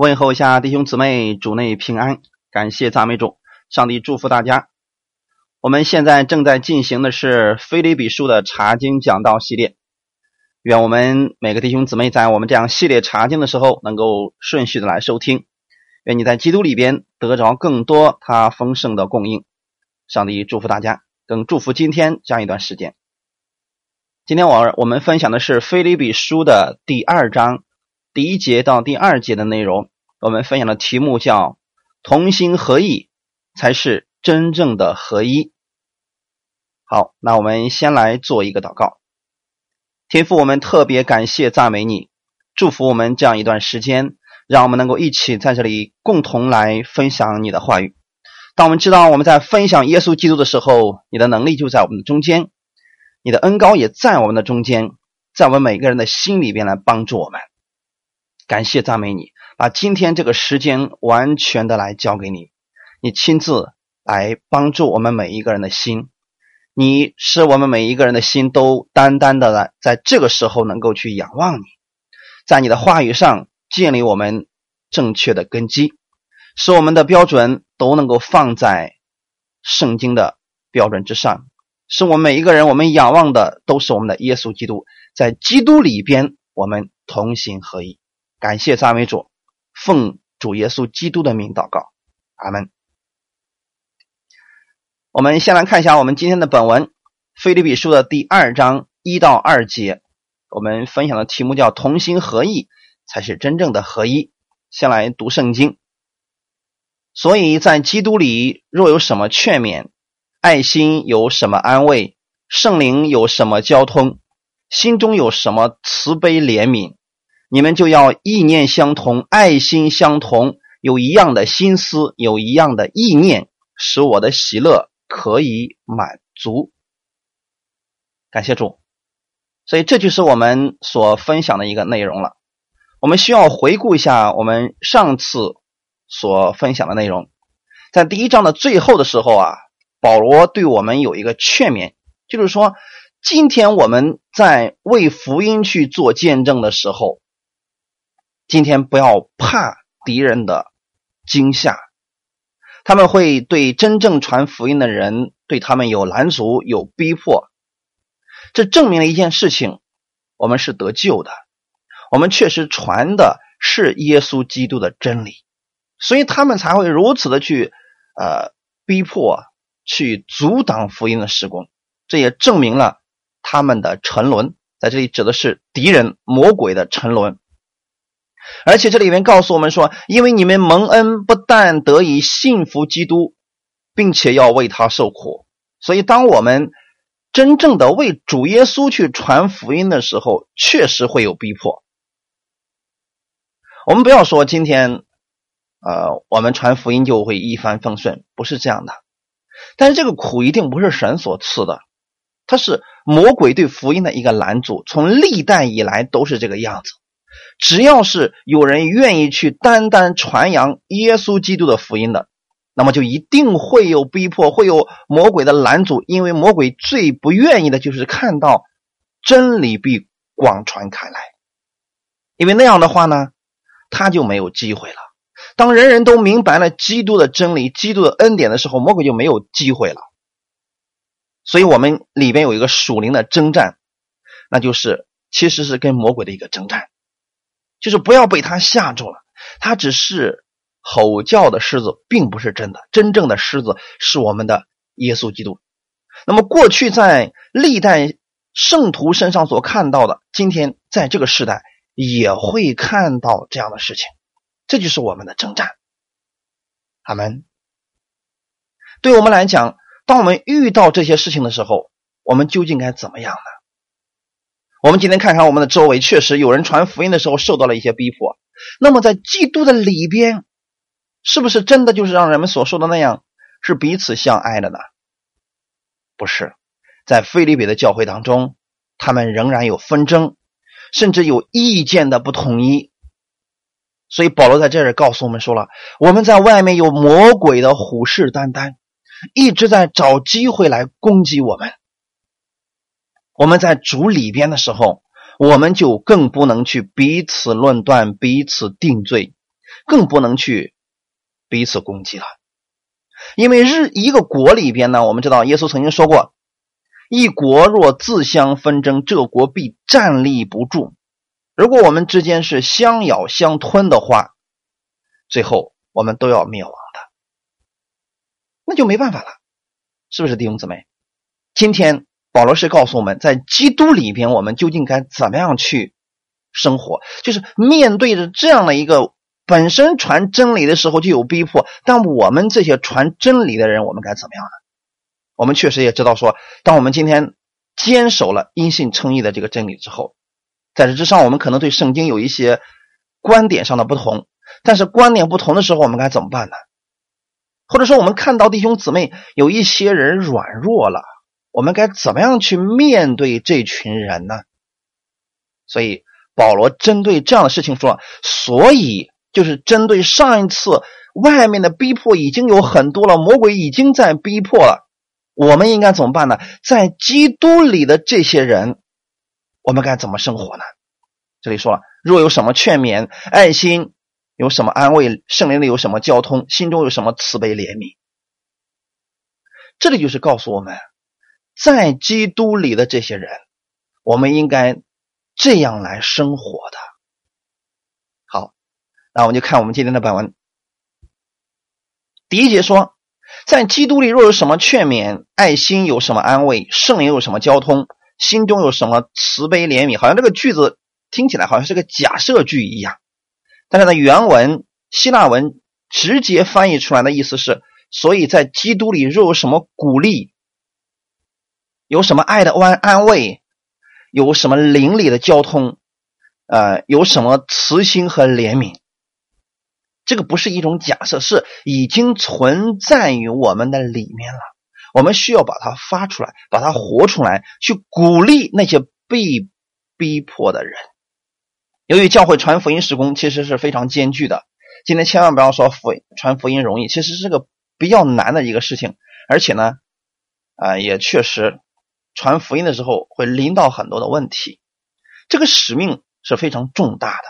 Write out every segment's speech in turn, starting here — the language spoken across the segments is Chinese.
问候一下弟兄姊妹，主内平安，感谢赞美主，上帝祝福大家。我们现在正在进行的是《菲利比书》的查经讲道系列，愿我们每个弟兄姊妹在我们这样系列查经的时候，能够顺序的来收听。愿你在基督里边得着更多他丰盛的供应。上帝祝福大家，更祝福今天这样一段时间。今天我我们分享的是《菲利比书》的第二章。第一节到第二节的内容，我们分享的题目叫“同心合意才是真正的合一”。好，那我们先来做一个祷告。天父，我们特别感谢赞美你，祝福我们这样一段时间，让我们能够一起在这里共同来分享你的话语。当我们知道我们在分享耶稣基督的时候，你的能力就在我们的中间，你的恩高也在我们的中间，在我们每个人的心里边来帮助我们。感谢赞美你，把今天这个时间完全的来交给你，你亲自来帮助我们每一个人的心，你使我们每一个人的心都单单的来在这个时候能够去仰望你，在你的话语上建立我们正确的根基，使我们的标准都能够放在圣经的标准之上，使我们每一个人我们仰望的都是我们的耶稣基督，在基督里边我们同心合一。感谢赞美主，奉主耶稣基督的名祷告，阿门。我们先来看一下我们今天的本文《菲利比书》的第二章一到二节，我们分享的题目叫“同心合意才是真正的合一”。先来读圣经。所以在基督里，若有什么劝勉，爱心有什么安慰，圣灵有什么交通，心中有什么慈悲怜悯。你们就要意念相同，爱心相同，有一样的心思，有一样的意念，使我的喜乐可以满足。感谢主，所以这就是我们所分享的一个内容了。我们需要回顾一下我们上次所分享的内容，在第一章的最后的时候啊，保罗对我们有一个劝勉，就是说，今天我们在为福音去做见证的时候。今天不要怕敌人的惊吓，他们会对真正传福音的人对他们有拦阻、有逼迫。这证明了一件事情：我们是得救的，我们确实传的是耶稣基督的真理，所以他们才会如此的去呃逼迫、去阻挡福音的施工。这也证明了他们的沉沦，在这里指的是敌人、魔鬼的沉沦。而且这里面告诉我们说，因为你们蒙恩，不但得以信服基督，并且要为他受苦，所以当我们真正的为主耶稣去传福音的时候，确实会有逼迫。我们不要说今天，呃，我们传福音就会一帆风顺，不是这样的。但是这个苦一定不是神所赐的，它是魔鬼对福音的一个拦阻，从历代以来都是这个样子。只要是有人愿意去单单传扬耶稣基督的福音的，那么就一定会有逼迫，会有魔鬼的拦阻。因为魔鬼最不愿意的就是看到真理被广传开来，因为那样的话呢，他就没有机会了。当人人都明白了基督的真理、基督的恩典的时候，魔鬼就没有机会了。所以，我们里边有一个属灵的征战，那就是其实是跟魔鬼的一个征战。就是不要被他吓住了，他只是吼叫的狮子，并不是真的。真正的狮子是我们的耶稣基督。那么过去在历代圣徒身上所看到的，今天在这个时代也会看到这样的事情。这就是我们的征战。阿门。对我们来讲，当我们遇到这些事情的时候，我们究竟该怎么样呢？我们今天看看我们的周围，确实有人传福音的时候受到了一些逼迫。那么在基督的里边，是不是真的就是让人们所说的那样，是彼此相爱的呢？不是，在菲利比的教会当中，他们仍然有纷争，甚至有意见的不统一。所以保罗在这里告诉我们说了：我们在外面有魔鬼的虎视眈眈，一直在找机会来攻击我们。我们在主里边的时候，我们就更不能去彼此论断、彼此定罪，更不能去彼此攻击了。因为日一个国里边呢，我们知道耶稣曾经说过：“一国若自相纷争，这国必站立不住。”如果我们之间是相咬相吞的话，最后我们都要灭亡的，那就没办法了，是不是弟兄姊妹？今天保罗是告诉我们在基督里边，我们究竟该怎么样去生活？就是面对着这样的一个本身传真理的时候就有逼迫，但我们这些传真理的人，我们该怎么样呢？我们确实也知道说，当我们今天坚守了因信称义的这个真理之后，在这之上，我们可能对圣经有一些观点上的不同，但是观点不同的时候，我们该怎么办呢？或者说，我们看到弟兄姊妹有一些人软弱了。我们该怎么样去面对这群人呢？所以保罗针对这样的事情说：“所以就是针对上一次外面的逼迫已经有很多了，魔鬼已经在逼迫了，我们应该怎么办呢？在基督里的这些人，我们该怎么生活呢？这里说了，若有什么劝勉、爱心，有什么安慰，圣灵里有什么交通，心中有什么慈悲怜悯，这里就是告诉我们。”在基督里的这些人，我们应该这样来生活的。好，那我们就看我们今天的本文。第一节说，在基督里若有什么劝勉、爱心，有什么安慰，圣灵有什么交通，心中有什么慈悲怜悯，好像这个句子听起来好像是个假设句一样，但是呢，原文希腊文直接翻译出来的意思是：所以在基督里若有什么鼓励。有什么爱的安安慰，有什么邻里的交通，呃，有什么慈心和怜悯？这个不是一种假设，是已经存在于我们的里面了。我们需要把它发出来，把它活出来，去鼓励那些被逼迫的人。由于教会传福音施工其实是非常艰巨的，今天千万不要说福传福音容易，其实是个比较难的一个事情，而且呢，啊，也确实。传福音的时候会临到很多的问题，这个使命是非常重大的，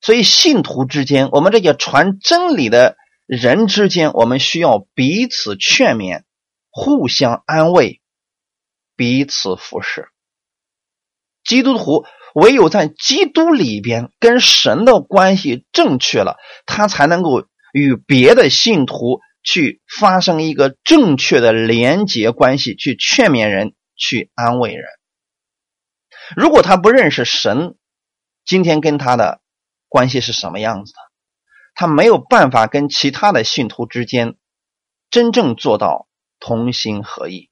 所以信徒之间，我们这些传真理的人之间，我们需要彼此劝勉、互相安慰、彼此服侍。基督徒唯有在基督里边跟神的关系正确了，他才能够与别的信徒去发生一个正确的连结关系，去劝勉人。去安慰人。如果他不认识神，今天跟他的关系是什么样子的？他没有办法跟其他的信徒之间真正做到同心合意。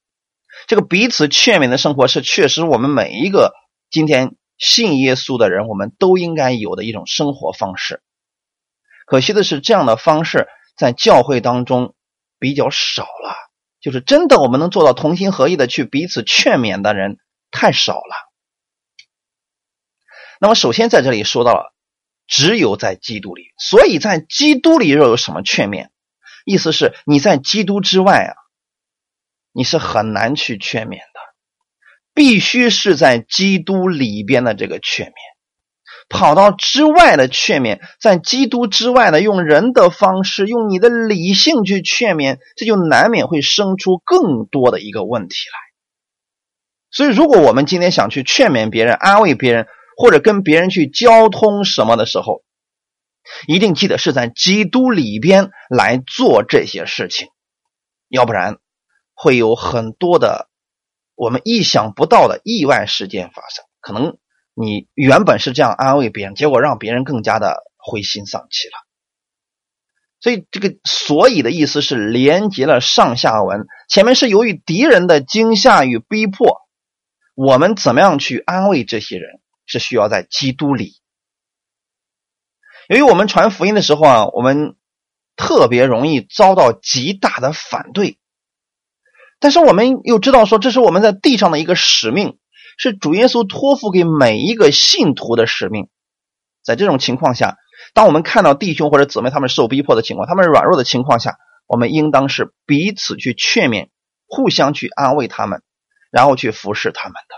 这个彼此劝勉的生活是确实我们每一个今天信耶稣的人，我们都应该有的一种生活方式。可惜的是，这样的方式在教会当中比较少了。就是真的，我们能做到同心合意的去彼此劝勉的人太少了。那么，首先在这里说到了，只有在基督里，所以在基督里又有什么劝勉，意思是你在基督之外啊，你是很难去劝勉的，必须是在基督里边的这个劝勉。跑到之外的劝勉，在基督之外的用人的方式，用你的理性去劝勉，这就难免会生出更多的一个问题来。所以，如果我们今天想去劝勉别人、安慰别人，或者跟别人去交通什么的时候，一定记得是在基督里边来做这些事情，要不然会有很多的我们意想不到的意外事件发生，可能。你原本是这样安慰别人，结果让别人更加的灰心丧气了。所以这个“所以”的意思是连接了上下文，前面是由于敌人的惊吓与逼迫，我们怎么样去安慰这些人，是需要在基督里。由于我们传福音的时候啊，我们特别容易遭到极大的反对，但是我们又知道说，这是我们在地上的一个使命。是主耶稣托付给每一个信徒的使命。在这种情况下，当我们看到弟兄或者姊妹他们受逼迫的情况，他们软弱的情况下，我们应当是彼此去劝勉，互相去安慰他们，然后去服侍他们的。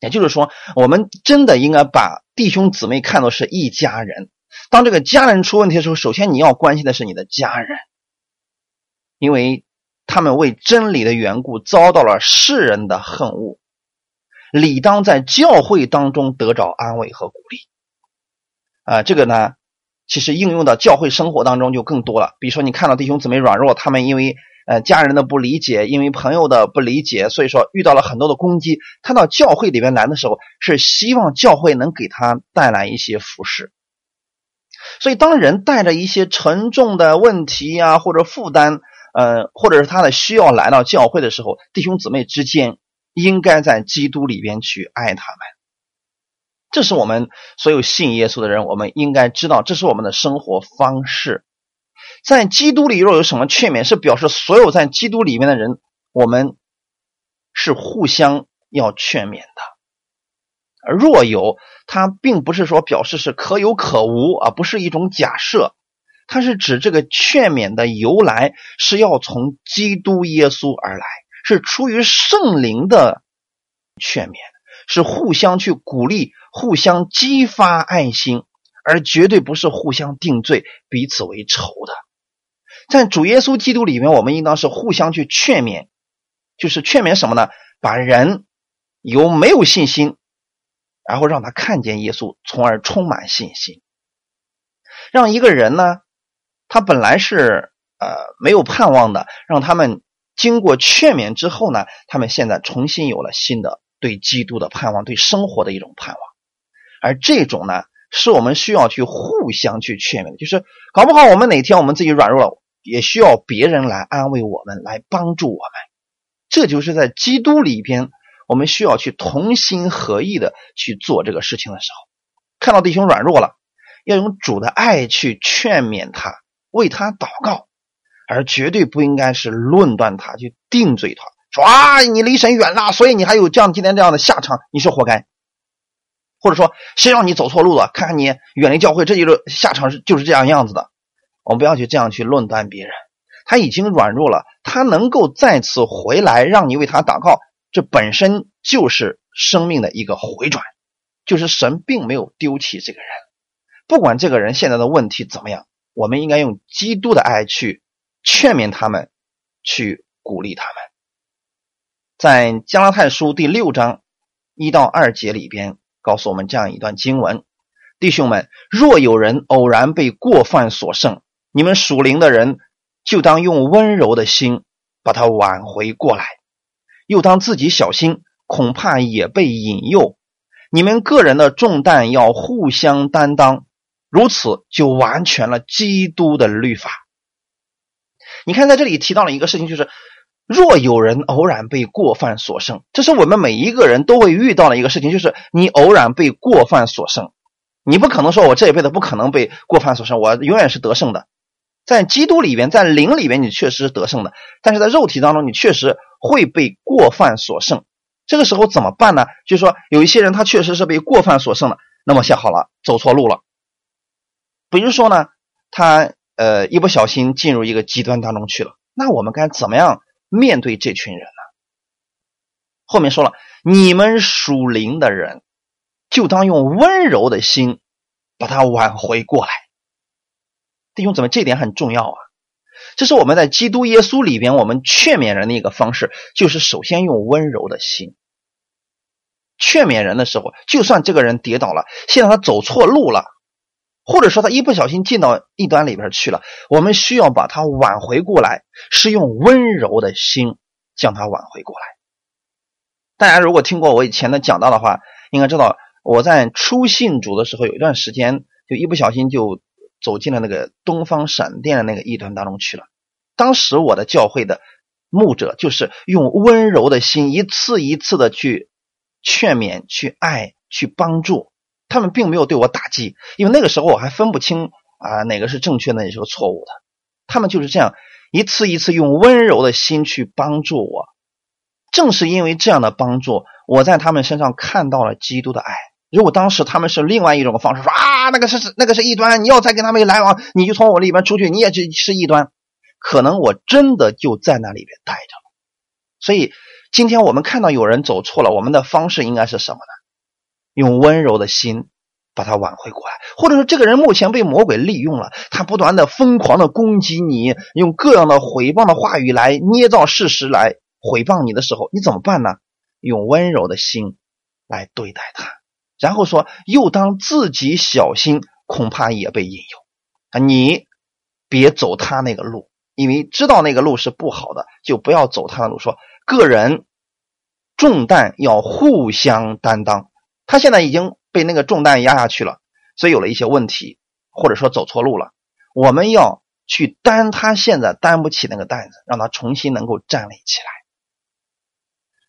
也就是说，我们真的应该把弟兄姊妹看作是一家人，当这个家人出问题的时候，首先你要关心的是你的家人，因为他们为真理的缘故遭到了世人的恨恶，理当在教会当中得着安慰和鼓励。啊，这个呢，其实应用到教会生活当中就更多了。比如说，你看到弟兄姊妹软弱，他们因为呃家人的不理解，因为朋友的不理解，所以说遇到了很多的攻击。他到教会里边来的时候，是希望教会能给他带来一些服饰。所以，当人带着一些沉重的问题呀，或者负担，呃，或者是他的需要来到教会的时候，弟兄姊妹之间应该在基督里边去爱他们。这是我们所有信耶稣的人，我们应该知道，这是我们的生活方式。在基督里若有什么劝勉，是表示所有在基督里面的人，我们是互相要劝勉的。若有，它并不是说表示是可有可无啊，不是一种假设，它是指这个劝勉的由来是要从基督耶稣而来，是出于圣灵的劝勉，是互相去鼓励、互相激发爱心，而绝对不是互相定罪、彼此为仇的。在主耶稣基督里面，我们应当是互相去劝勉，就是劝勉什么呢？把人由没有信心。然后让他看见耶稣，从而充满信心。让一个人呢，他本来是呃没有盼望的，让他们经过劝勉之后呢，他们现在重新有了新的对基督的盼望，对生活的一种盼望。而这种呢，是我们需要去互相去劝勉的，就是搞不好我们哪天我们自己软弱了，也需要别人来安慰我们，来帮助我们。这就是在基督里边。我们需要去同心合意的去做这个事情的时候，看到弟兄软弱了，要用主的爱去劝勉他，为他祷告，而绝对不应该是论断他，去定罪他，说啊你离神远了，所以你还有这样今天这样的下场，你是活该。或者说谁让你走错路了，看看你远离教会，这就是下场是就是这样样子的。我们不要去这样去论断别人，他已经软弱了，他能够再次回来，让你为他祷告。这本身就是生命的一个回转，就是神并没有丢弃这个人，不管这个人现在的问题怎么样，我们应该用基督的爱去劝勉他们，去鼓励他们。在加拉太书第六章一到二节里边，告诉我们这样一段经文：弟兄们，若有人偶然被过犯所胜，你们属灵的人就当用温柔的心把他挽回过来。又当自己小心，恐怕也被引诱。你们个人的重担要互相担当，如此就完全了基督的律法。你看，在这里提到了一个事情，就是若有人偶然被过犯所胜，这是我们每一个人都会遇到的一个事情，就是你偶然被过犯所胜，你不可能说我这一辈子不可能被过犯所胜，我永远是得胜的。在基督里边，在灵里边，你确实是得胜的，但是在肉体当中，你确实。会被过犯所胜，这个时候怎么办呢？就是说，有一些人他确实是被过犯所胜了，那么想好了，走错路了。比如说呢，他呃一不小心进入一个极端当中去了，那我们该怎么样面对这群人呢？后面说了，你们属灵的人，就当用温柔的心把他挽回过来。弟兄姊妹，这点很重要啊。这是我们在基督耶稣里边，我们劝勉人的一个方式，就是首先用温柔的心劝勉人的时候，就算这个人跌倒了，现在他走错路了，或者说他一不小心进到异端里边去了，我们需要把他挽回过来，是用温柔的心将他挽回过来。大家如果听过我以前的讲道的话，应该知道我在初信主的时候，有一段时间就一不小心就。走进了那个东方闪电的那个异端当中去了。当时我的教会的牧者就是用温柔的心，一次一次的去劝勉、去爱、去帮助他们，并没有对我打击，因为那个时候我还分不清啊哪个是正确的，哪个是错误的。他们就是这样一次一次用温柔的心去帮助我。正是因为这样的帮助，我在他们身上看到了基督的爱。如果当时他们是另外一种方式说啊，那个是那个是异端，你要再跟他们来往，你就从我里边出去，你也是是异端，可能我真的就在那里边待着了。所以今天我们看到有人走错了，我们的方式应该是什么呢？用温柔的心把他挽回过来，或者说这个人目前被魔鬼利用了，他不断的疯狂的攻击你，用各样的毁谤的话语来捏造事实来毁谤你的时候，你怎么办呢？用温柔的心来对待他，然后说又当自己小心，恐怕也被引诱啊！你别走他那个路，因为知道那个路是不好的，就不要走他的路。说个人重担要互相担当，他现在已经。被那个重担压下去了，所以有了一些问题，或者说走错路了。我们要去担他现在担不起那个担子，让他重新能够站立起来。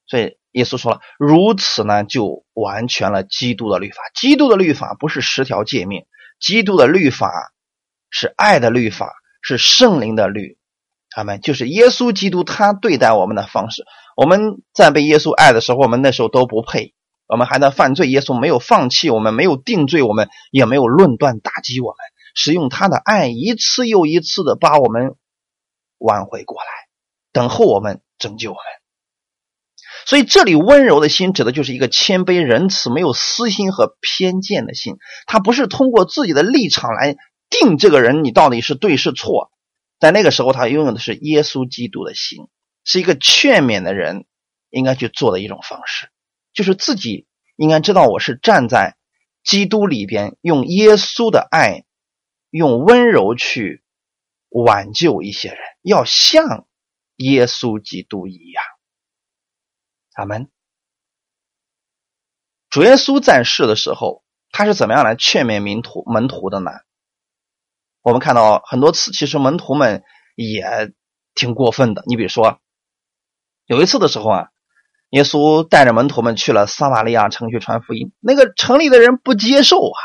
所以耶稣说了，如此呢，就完全了基督的律法。基督的律法不是十条诫命，基督的律法是爱的律法，是圣灵的律。他们就是耶稣基督他对待我们的方式。我们在被耶稣爱的时候，我们那时候都不配。我们还在犯罪，耶稣没有放弃我们，没有定罪我们，也没有论断打击我们，是用他的爱一次又一次的把我们挽回过来，等候我们，拯救我们。所以这里温柔的心指的就是一个谦卑仁慈、没有私心和偏见的心。他不是通过自己的立场来定这个人你到底是对是错，在那个时候他拥有的是耶稣基督的心，是一个劝勉的人应该去做的一种方式。就是自己应该知道，我是站在基督里边，用耶稣的爱，用温柔去挽救一些人，要像耶稣基督一样。阿门。主耶稣在世的时候，他是怎么样来劝勉门徒门徒的呢？我们看到很多次，其实门徒们也挺过分的。你比如说，有一次的时候啊。耶稣带着门徒们去了撒玛利亚城去传福音，那个城里的人不接受啊，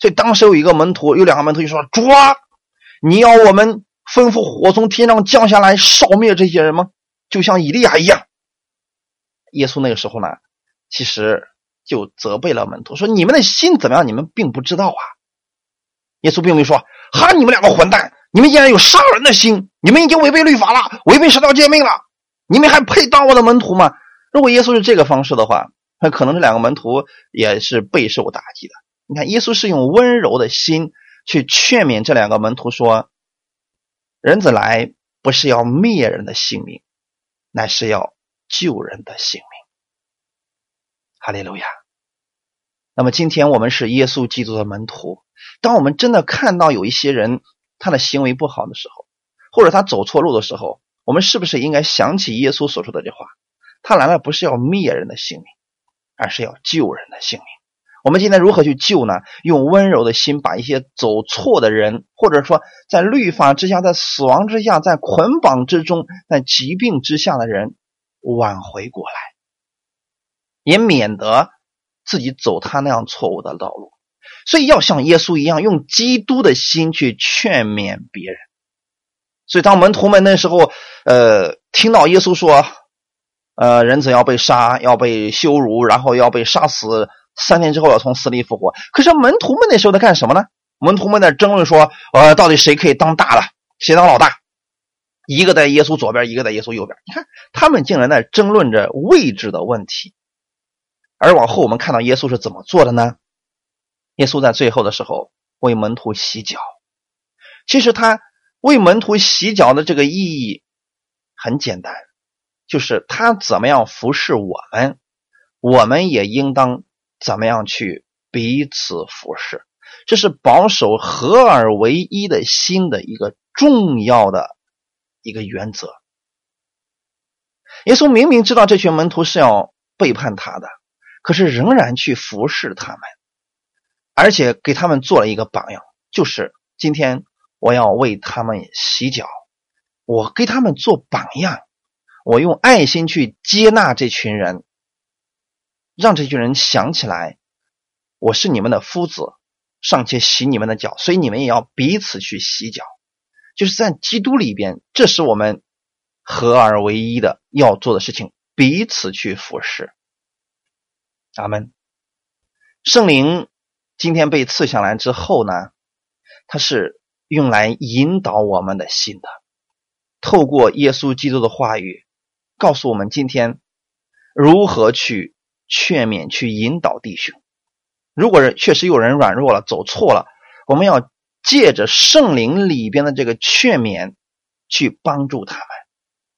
所以当时有一个门徒，有两个门徒就说：“主啊，你要我们吩咐火从天上降下来烧灭这些人吗？就像以利亚一样。”耶稣那个时候呢，其实就责备了门徒，说：“你们的心怎么样？你们并不知道啊。”耶稣并没有说：“哈，你们两个混蛋，你们竟然有杀人的心，你们已经违背律法了，违背十条诫命了。”你们还配当我的门徒吗？如果耶稣是这个方式的话，那可能这两个门徒也是备受打击的。你看，耶稣是用温柔的心去劝勉这两个门徒说：“人子来不是要灭人的性命，乃是要救人的性命。”哈利路亚。那么今天我们是耶稣基督的门徒，当我们真的看到有一些人他的行为不好的时候，或者他走错路的时候，我们是不是应该想起耶稣所说的这话？他来了不是要灭人的性命，而是要救人的性命。我们今天如何去救呢？用温柔的心把一些走错的人，或者说在律法之下、在死亡之下、在捆绑之中、在疾病之下的人挽回过来，也免得自己走他那样错误的道路。所以要像耶稣一样，用基督的心去劝勉别人。所以，当门徒们那时候，呃，听到耶稣说，呃，人子要被杀，要被羞辱，然后要被杀死，三天之后要从死里复活。可是门徒们那时候在干什么呢？门徒们在争论说，呃，到底谁可以当大了，谁当老大？一个在耶稣左边，一个在耶稣右边。你看，他们竟然在争论着位置的问题。而往后我们看到耶稣是怎么做的呢？耶稣在最后的时候为门徒洗脚。其实他。为门徒洗脚的这个意义很简单，就是他怎么样服侍我们，我们也应当怎么样去彼此服侍。这是保守合而为一的心的一个重要的一个原则。耶稣明明知道这群门徒是要背叛他的，可是仍然去服侍他们，而且给他们做了一个榜样，就是今天。我要为他们洗脚，我给他们做榜样，我用爱心去接纳这群人，让这群人想起来，我是你们的夫子，尚且洗你们的脚，所以你们也要彼此去洗脚，就是在基督里边，这是我们合而为一的要做的事情，彼此去服侍。阿门。圣灵今天被赐下来之后呢，他是。用来引导我们的心的，透过耶稣基督的话语，告诉我们今天如何去劝勉、去引导弟兄，如果人确实有人软弱了、走错了，我们要借着圣灵里边的这个劝勉去帮助他们。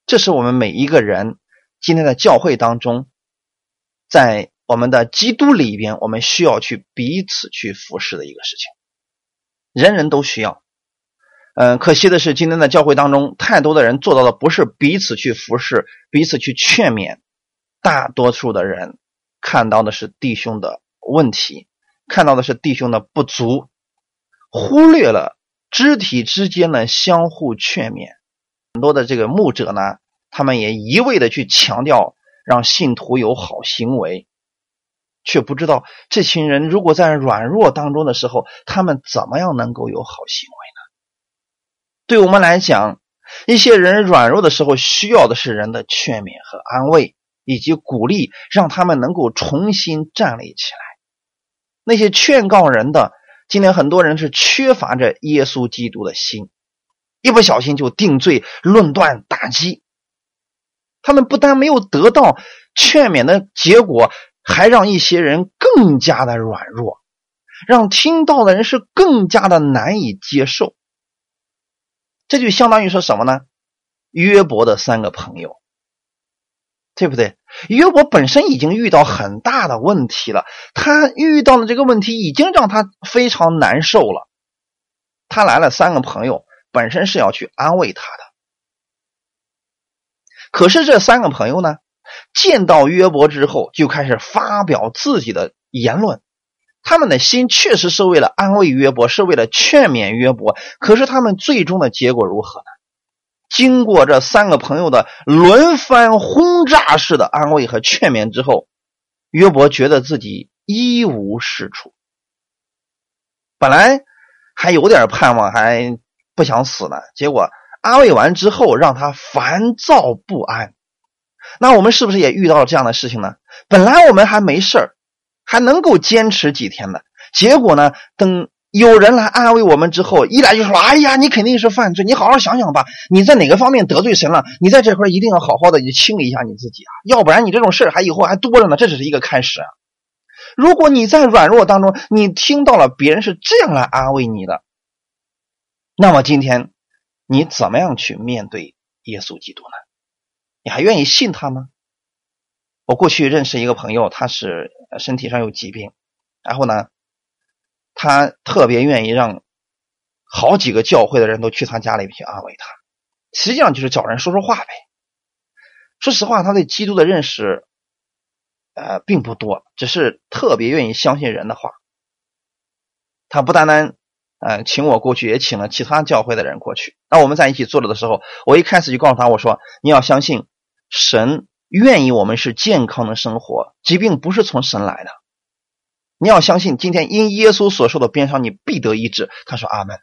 这是我们每一个人今天的教会当中，在我们的基督里边，我们需要去彼此去服侍的一个事情。人人都需要。嗯，可惜的是，今天的教会当中，太多的人做到的不是彼此去服侍、彼此去劝勉，大多数的人看到的是弟兄的问题，看到的是弟兄的不足，忽略了肢体之间的相互劝勉。很多的这个牧者呢，他们也一味的去强调让信徒有好行为，却不知道这群人如果在软弱当中的时候，他们怎么样能够有好行为呢。对我们来讲，一些人软弱的时候，需要的是人的劝勉和安慰，以及鼓励，让他们能够重新站立起来。那些劝告人的，今天很多人是缺乏着耶稣基督的心，一不小心就定罪、论断、打击。他们不但没有得到劝勉的结果，还让一些人更加的软弱，让听到的人是更加的难以接受。这就相当于说什么呢？约伯的三个朋友，对不对？约伯本身已经遇到很大的问题了，他遇到的这个问题已经让他非常难受了。他来了三个朋友，本身是要去安慰他的，可是这三个朋友呢，见到约伯之后，就开始发表自己的言论。他们的心确实是为了安慰约伯，是为了劝勉约伯。可是他们最终的结果如何呢？经过这三个朋友的轮番轰炸式的安慰和劝勉之后，约伯觉得自己一无是处。本来还有点盼望，还不想死呢。结果安慰完之后，让他烦躁不安。那我们是不是也遇到了这样的事情呢？本来我们还没事儿。还能够坚持几天的结果呢？等有人来安慰我们之后，一来就说：“哎呀，你肯定是犯罪，你好好想想吧，你在哪个方面得罪神了？你在这块一定要好好的去清理一下你自己啊，要不然你这种事还以后还多着呢。这只是一个开始啊！如果你在软弱当中，你听到了别人是这样来安慰你的，那么今天你怎么样去面对耶稣基督呢？你还愿意信他吗？”我过去认识一个朋友，他是身体上有疾病，然后呢，他特别愿意让好几个教会的人都去他家里去安慰他，实际上就是找人说说话呗。说实话，他对基督的认识，呃，并不多，只是特别愿意相信人的话。他不单单，呃，请我过去，也请了其他教会的人过去。那我们在一起坐着的时候，我一开始就告诉他，我说：“你要相信神。”愿意我们是健康的生活，疾病不是从神来的。你要相信，今天因耶稣所受的鞭伤，你必得医治。他说阿门。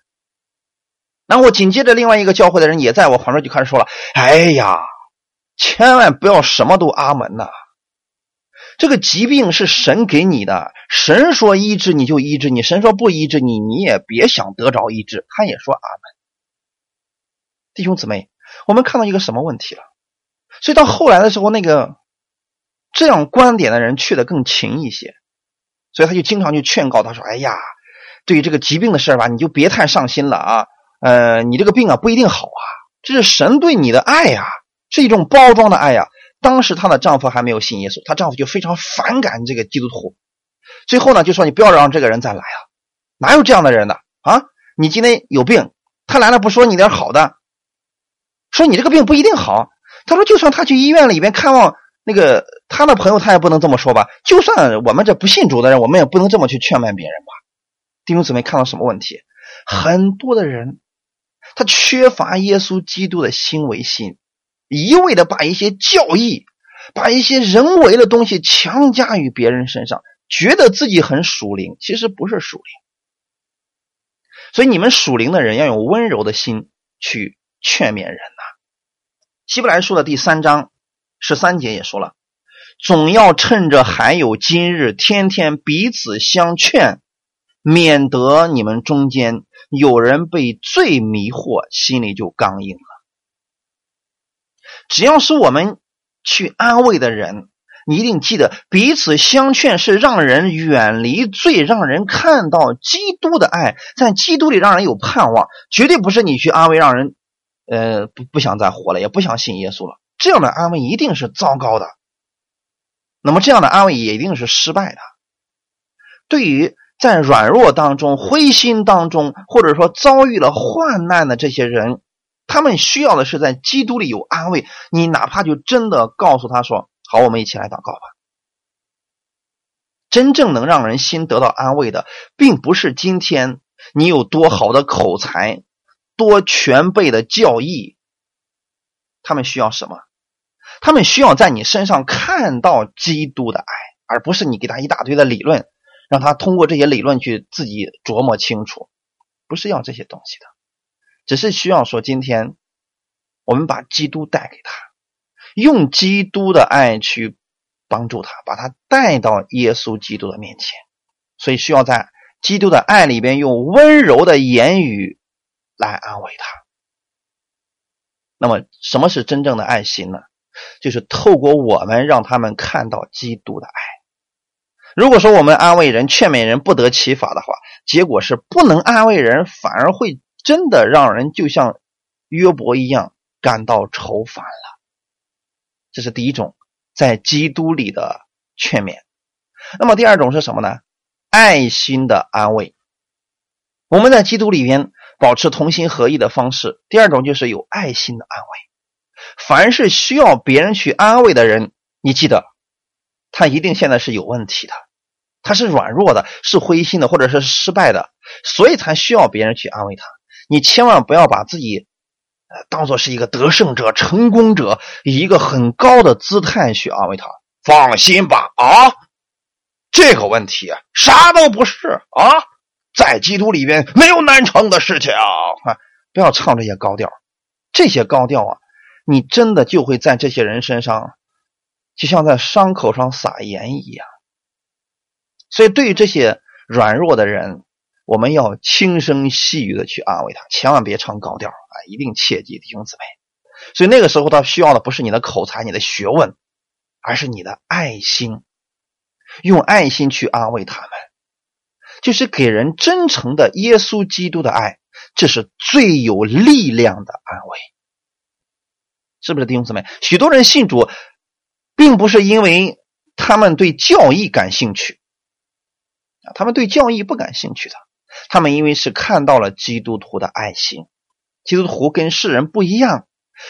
然后紧接着另外一个教会的人也在我旁边就开始说了：“哎呀，千万不要什么都阿门呐！这个疾病是神给你的，神说医治你就医治你，神说不医治你，你也别想得着医治。”他也说阿门。弟兄姊妹，我们看到一个什么问题了？所以到后来的时候，那个这样观点的人去的更勤一些，所以他就经常去劝告他说：“哎呀，对于这个疾病的事吧，你就别太上心了啊。呃，你这个病啊不一定好啊，这是神对你的爱呀，是一种包装的爱呀。”当时她的丈夫还没有信耶稣，她丈夫就非常反感这个基督徒。最后呢，就说：“你不要让这个人再来了，哪有这样的人呢？啊，你今天有病，他来了不说你点好的，说你这个病不一定好。”他说：“就算他去医院里边看望那个他的朋友，他也不能这么说吧？就算我们这不信主的人，我们也不能这么去劝卖别人吧？弟兄姊妹，看到什么问题？很多的人他缺乏耶稣基督的心为心，一味的把一些教义、把一些人为的东西强加于别人身上，觉得自己很属灵，其实不是属灵。所以你们属灵的人要用温柔的心去劝勉人。”希伯来书的第三章十三节也说了，总要趁着还有今日，天天彼此相劝，免得你们中间有人被罪迷惑，心里就刚硬了。只要是我们去安慰的人，你一定记得，彼此相劝是让人远离罪，让人看到基督的爱，在基督里让人有盼望，绝对不是你去安慰让人，呃，不不想再活了，也不想信耶稣了。这样的安慰一定是糟糕的。那么这样的安慰也一定是失败的。对于在软弱当中、灰心当中，或者说遭遇了患难的这些人，他们需要的是在基督里有安慰。你哪怕就真的告诉他说：“好，我们一起来祷告吧。”真正能让人心得到安慰的，并不是今天你有多好的口才、多全备的教义。他们需要什么？他们需要在你身上看到基督的爱，而不是你给他一大堆的理论，让他通过这些理论去自己琢磨清楚。不是要这些东西的，只是需要说，今天我们把基督带给他，用基督的爱去帮助他，把他带到耶稣基督的面前。所以需要在基督的爱里边，用温柔的言语来安慰他。那么，什么是真正的爱心呢？就是透过我们让他们看到基督的爱。如果说我们安慰人、劝勉人不得其法的话，结果是不能安慰人，反而会真的让人就像约伯一样感到愁烦了。这是第一种在基督里的劝勉。那么第二种是什么呢？爱心的安慰。我们在基督里边保持同心合意的方式。第二种就是有爱心的安慰。凡是需要别人去安慰的人，你记得，他一定现在是有问题的，他是软弱的，是灰心的，或者是失败的，所以才需要别人去安慰他。你千万不要把自己，当做是一个得胜者、成功者，以一个很高的姿态去安慰他。放心吧，啊，这个问题啥都不是啊，在基督里边没有难成的事情啊！不要唱这些高调，这些高调啊。你真的就会在这些人身上，就像在伤口上撒盐一样。所以，对于这些软弱的人，我们要轻声细语的去安慰他，千万别唱高调啊！一定切记，弟兄姊妹。所以那个时候，他需要的不是你的口才、你的学问，而是你的爱心，用爱心去安慰他们，就是给人真诚的耶稣基督的爱，这是最有力量的安慰。是不是弟兄姊妹？许多人信主，并不是因为他们对教义感兴趣啊，他们对教义不感兴趣的。他们因为是看到了基督徒的爱心，基督徒跟世人不一样，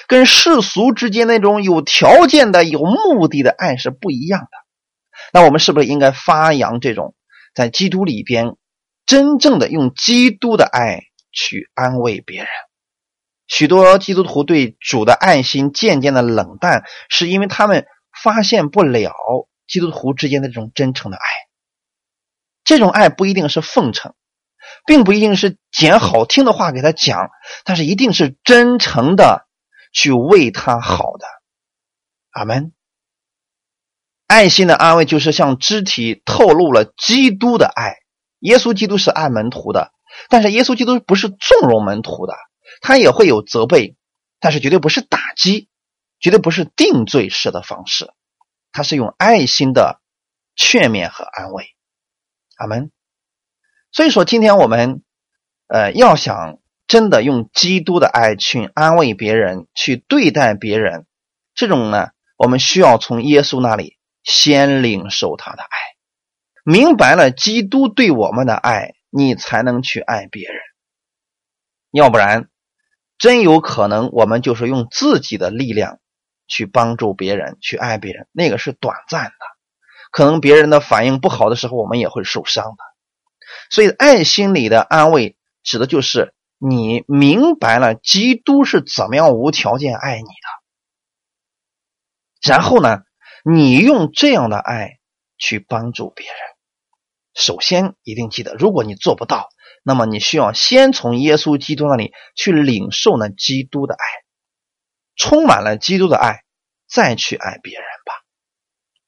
跟世俗之间那种有条件的、有目的的爱是不一样的。那我们是不是应该发扬这种在基督里边真正的用基督的爱去安慰别人？许多基督徒对主的爱心渐渐的冷淡，是因为他们发现不了基督徒之间的这种真诚的爱。这种爱不一定是奉承，并不一定是捡好听的话给他讲，但是一定是真诚的去为他好的。阿门。爱心的安慰就是向肢体透露了基督的爱。耶稣基督是爱门徒的，但是耶稣基督不是纵容门徒的。他也会有责备，但是绝对不是打击，绝对不是定罪式的方式，他是用爱心的劝勉和安慰。阿门。所以说，今天我们呃要想真的用基督的爱去安慰别人，去对待别人，这种呢，我们需要从耶稣那里先领受他的爱，明白了基督对我们的爱，你才能去爱别人，要不然。真有可能，我们就是用自己的力量去帮助别人，去爱别人，那个是短暂的。可能别人的反应不好的时候，我们也会受伤的。所以，爱心里的安慰，指的就是你明白了基督是怎么样无条件爱你的，然后呢，你用这样的爱去帮助别人。首先，一定记得，如果你做不到。那么你需要先从耶稣基督那里去领受那基督的爱，充满了基督的爱，再去爱别人吧。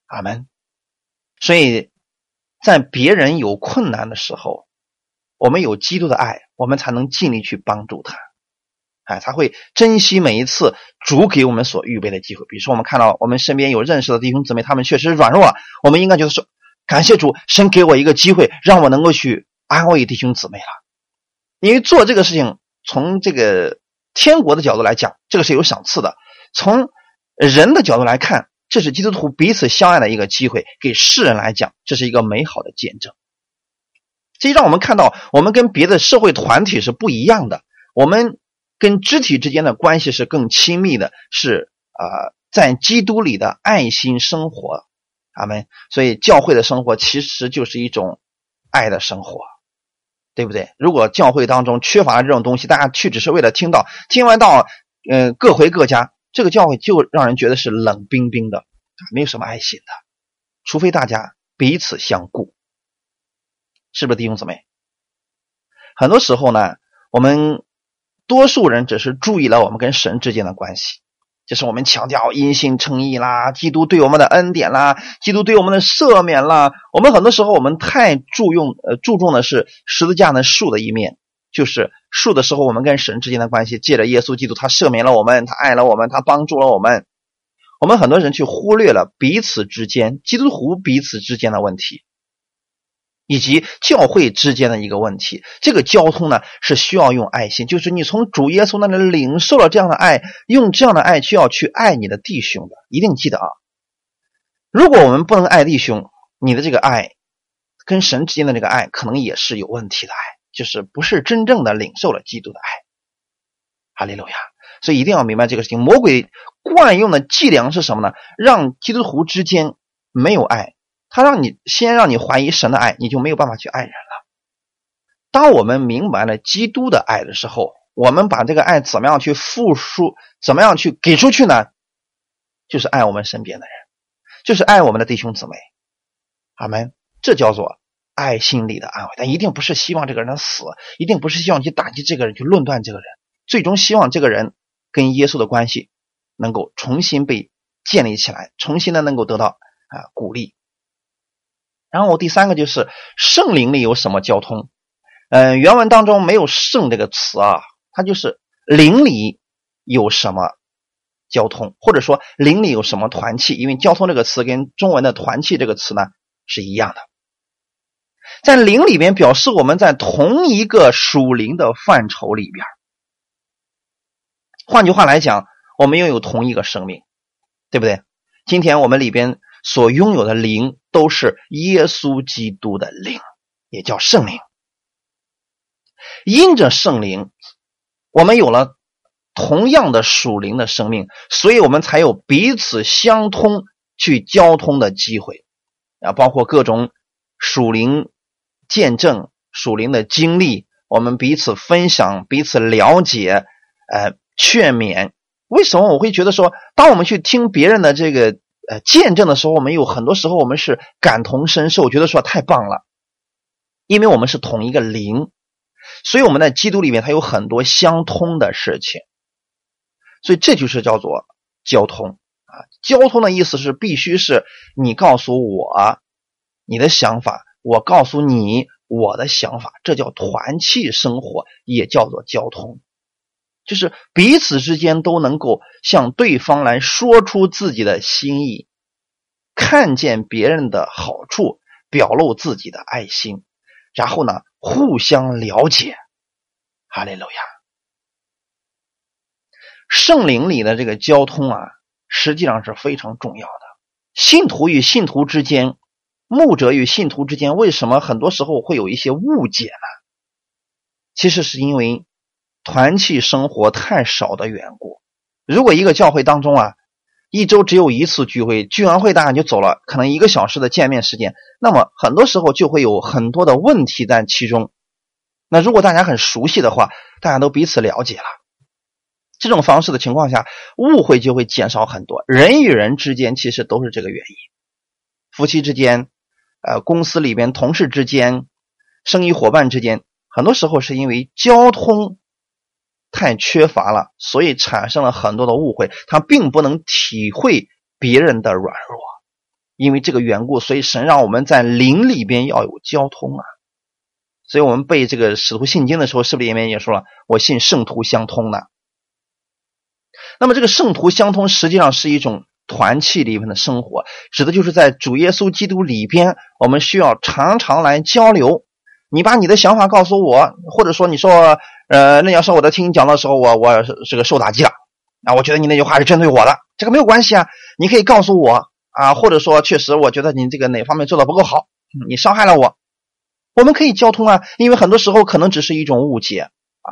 阿门。所以，在别人有困难的时候，我们有基督的爱，我们才能尽力去帮助他。哎，他会珍惜每一次主给我们所预备的机会。比如说，我们看到我们身边有认识的弟兄姊妹，他们确实软弱了，我们应该觉得说，感谢主，神给我一个机会，让我能够去安慰弟兄姊妹了。因为做这个事情，从这个天国的角度来讲，这个是有赏赐的；从人的角度来看，这是基督徒彼此相爱的一个机会。给世人来讲，这是一个美好的见证。这让我们看到，我们跟别的社会团体是不一样的。我们跟肢体之间的关系是更亲密的，是啊，在基督里的爱心生活。阿门。所以，教会的生活其实就是一种爱的生活。对不对？如果教会当中缺乏这种东西，大家去只是为了听到，听完道，嗯，各回各家，这个教会就让人觉得是冷冰冰的，没有什么爱心的。除非大家彼此相顾，是不是弟兄姊妹？很多时候呢，我们多数人只是注意了我们跟神之间的关系。就是我们强调因信称义啦，基督对我们的恩典啦，基督对我们的赦免啦。我们很多时候我们太注用呃注重的是十字架的树的一面，就是树的时候我们跟神之间的关系，借着耶稣基督他赦免了我们，他爱了我们，他帮助了我们。我们很多人去忽略了彼此之间基督徒彼此之间的问题。以及教会之间的一个问题，这个交通呢是需要用爱心，就是你从主耶稣那里领受了这样的爱，用这样的爱就要去爱你的弟兄的，一定记得啊！如果我们不能爱弟兄，你的这个爱跟神之间的这个爱可能也是有问题的爱，就是不是真正的领受了基督的爱。哈利路亚！所以一定要明白这个事情，魔鬼惯用的伎俩是什么呢？让基督徒之间没有爱。他让你先让你怀疑神的爱，你就没有办法去爱人了。当我们明白了基督的爱的时候，我们把这个爱怎么样去付出，怎么样去给出去呢？就是爱我们身边的人，就是爱我们的弟兄姊妹。阿门。这叫做爱心里的安慰，但一定不是希望这个人死，一定不是希望去打击这个人，去论断这个人。最终希望这个人跟耶稣的关系能够重新被建立起来，重新的能够得到啊鼓励。然后第三个就是圣灵里有什么交通？嗯，原文当中没有“圣”这个词啊，它就是灵里有什么交通，或者说灵里有什么团契。因为“交通”这个词跟中文的“团契”这个词呢是一样的，在灵里边表示我们在同一个属灵的范畴里边。换句话来讲，我们拥有同一个生命，对不对？今天我们里边。所拥有的灵都是耶稣基督的灵，也叫圣灵。因着圣灵，我们有了同样的属灵的生命，所以我们才有彼此相通、去交通的机会啊！包括各种属灵见证、属灵的经历，我们彼此分享、彼此了解、呃劝勉。为什么我会觉得说，当我们去听别人的这个？呃，见证的时候，我们有很多时候我们是感同身受，觉得说太棒了，因为我们是同一个灵，所以我们在基督里面，它有很多相通的事情，所以这就是叫做交通啊。交通的意思是必须是你告诉我你的想法，我告诉你我的想法，这叫团契生活，也叫做交通。就是彼此之间都能够向对方来说出自己的心意，看见别人的好处，表露自己的爱心，然后呢，互相了解。哈利路亚！圣灵里的这个交通啊，实际上是非常重要的。信徒与信徒之间，牧者与信徒之间，为什么很多时候会有一些误解呢？其实是因为。团契生活太少的缘故，如果一个教会当中啊，一周只有一次聚会，聚完会大家就走了，可能一个小时的见面时间，那么很多时候就会有很多的问题在其中。那如果大家很熟悉的话，大家都彼此了解了，这种方式的情况下，误会就会减少很多。人与人之间其实都是这个原因，夫妻之间，呃，公司里边同事之间，生意伙伴之间，很多时候是因为交通。太缺乏了，所以产生了很多的误会。他并不能体会别人的软弱，因为这个缘故，所以神让我们在灵里边要有交通啊。所以我们背这个使徒信经的时候，是不是里面也说了“我信圣徒相通”呢？那么这个圣徒相通实际上是一种团契里面的生活，指的就是在主耶稣基督里边，我们需要常常来交流。你把你的想法告诉我，或者说你说，呃，那要是我在听你讲的时候，我我这个受打击了，啊，我觉得你那句话是针对我的，这个没有关系啊，你可以告诉我啊，或者说确实我觉得你这个哪方面做的不够好，你伤害了我，我们可以交通啊，因为很多时候可能只是一种误解。啊，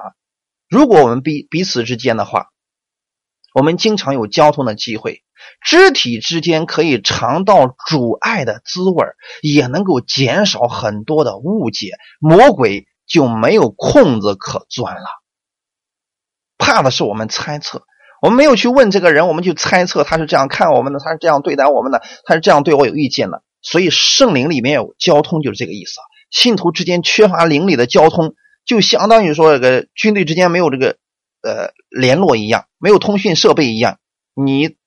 如果我们彼彼此之间的话，我们经常有交通的机会。肢体之间可以尝到主爱的滋味也能够减少很多的误解，魔鬼就没有空子可钻了。怕的是我们猜测，我们没有去问这个人，我们就猜测他是这样看我们的，他是这样对待我们的，他是这样对我有意见的。所以圣灵里面有交通，就是这个意思。信徒之间缺乏灵里的交通，就相当于说这个军队之间没有这个呃联络一样，没有通讯设备一样，你。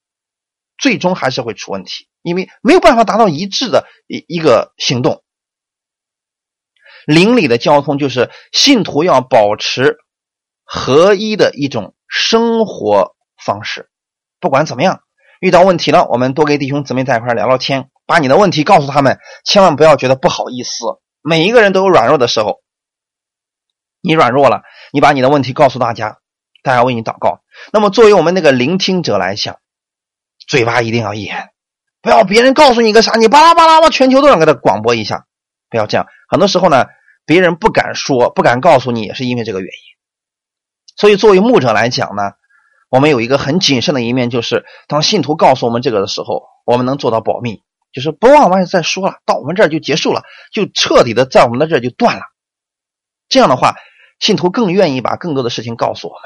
最终还是会出问题，因为没有办法达到一致的一一个行动。邻里的交通就是信徒要保持合一的一种生活方式。不管怎么样，遇到问题了，我们多跟弟兄姊妹在一块聊聊天，把你的问题告诉他们，千万不要觉得不好意思。每一个人都有软弱的时候，你软弱了，你把你的问题告诉大家，大家为你祷告。那么作为我们那个聆听者来讲，嘴巴一定要严，不要别人告诉你个啥，你巴拉巴拉，我全球都想给他广播一下，不要这样。很多时候呢，别人不敢说，不敢告诉你，也是因为这个原因。所以，作为牧者来讲呢，我们有一个很谨慎的一面，就是当信徒告诉我们这个的时候，我们能做到保密，就是不往外再说了，到我们这儿就结束了，就彻底的在我们的这儿就断了。这样的话，信徒更愿意把更多的事情告诉我们，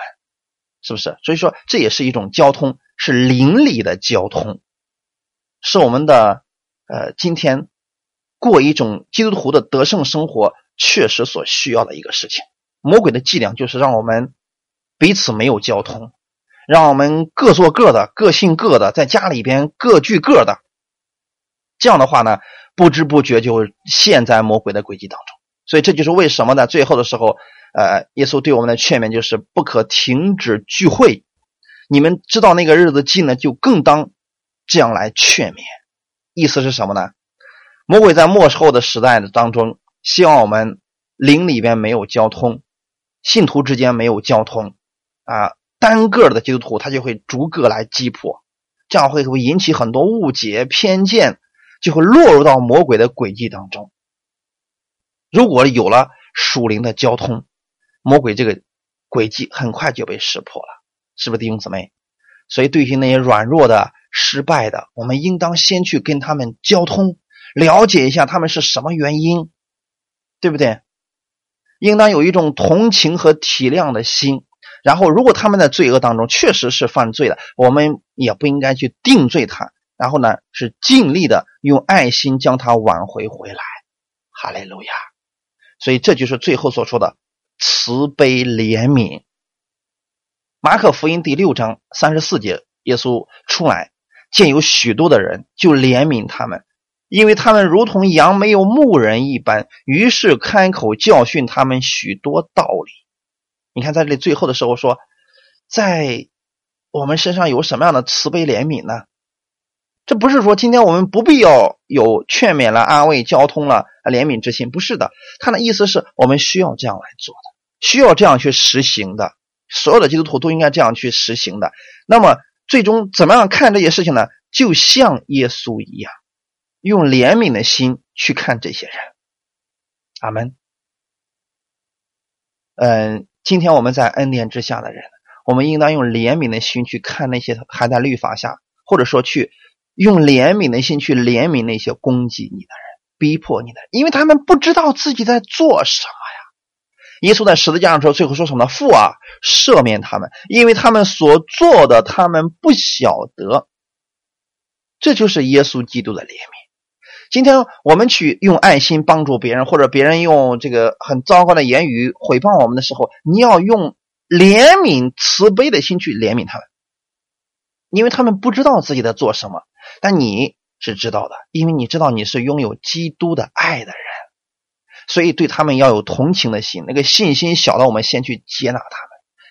是不是？所以说，这也是一种交通。是邻里的交通，是我们的呃今天过一种基督徒的得胜生活确实所需要的一个事情。魔鬼的伎俩就是让我们彼此没有交通，让我们各做各的，各信各的，在家里边各聚各的。这样的话呢，不知不觉就陷在魔鬼的诡计当中。所以这就是为什么呢？最后的时候，呃，耶稣对我们的劝勉就是不可停止聚会。你们知道那个日子近了，就更当这样来劝勉。意思是什么呢？魔鬼在末后的时代的当中，希望我们灵里边没有交通，信徒之间没有交通啊，单个的基督徒他就会逐个来击破，这样会会引起很多误解、偏见，就会落入到魔鬼的诡计当中。如果有了属灵的交通，魔鬼这个诡计很快就被识破了。是不是弟兄姊妹？所以对于那些软弱的、失败的，我们应当先去跟他们交通，了解一下他们是什么原因，对不对？应当有一种同情和体谅的心。然后，如果他们在罪恶当中确实是犯罪了，我们也不应该去定罪他。然后呢，是尽力的用爱心将他挽回回来。哈利路亚！所以这就是最后所说的慈悲怜悯。马可福音第六章三十四节，耶稣出来见有许多的人，就怜悯他们，因为他们如同羊没有牧人一般，于是开口教训他们许多道理。你看，在这里最后的时候说，在我们身上有什么样的慈悲怜悯呢？这不是说今天我们不必要有劝勉了、安慰、交通了、怜悯之心，不是的。他的意思是我们需要这样来做的，需要这样去实行的。所有的基督徒都应该这样去实行的。那么，最终怎么样看这些事情呢？就像耶稣一样，用怜悯的心去看这些人。阿门。嗯，今天我们在恩典之下的人，我们应当用怜悯的心去看那些还在律法下，或者说去用怜悯的心去怜悯那些攻击你的人、逼迫你的，因为他们不知道自己在做什么呀。耶稣在十字架上说：“最后说什么？父啊，赦免他们，因为他们所做的，他们不晓得。”这就是耶稣基督的怜悯。今天我们去用爱心帮助别人，或者别人用这个很糟糕的言语毁谤我们的时候，你要用怜悯、慈悲的心去怜悯他们，因为他们不知道自己在做什么，但你是知道的，因为你知道你是拥有基督的爱的人。所以对他们要有同情的心，那个信心小到我们先去接纳他们，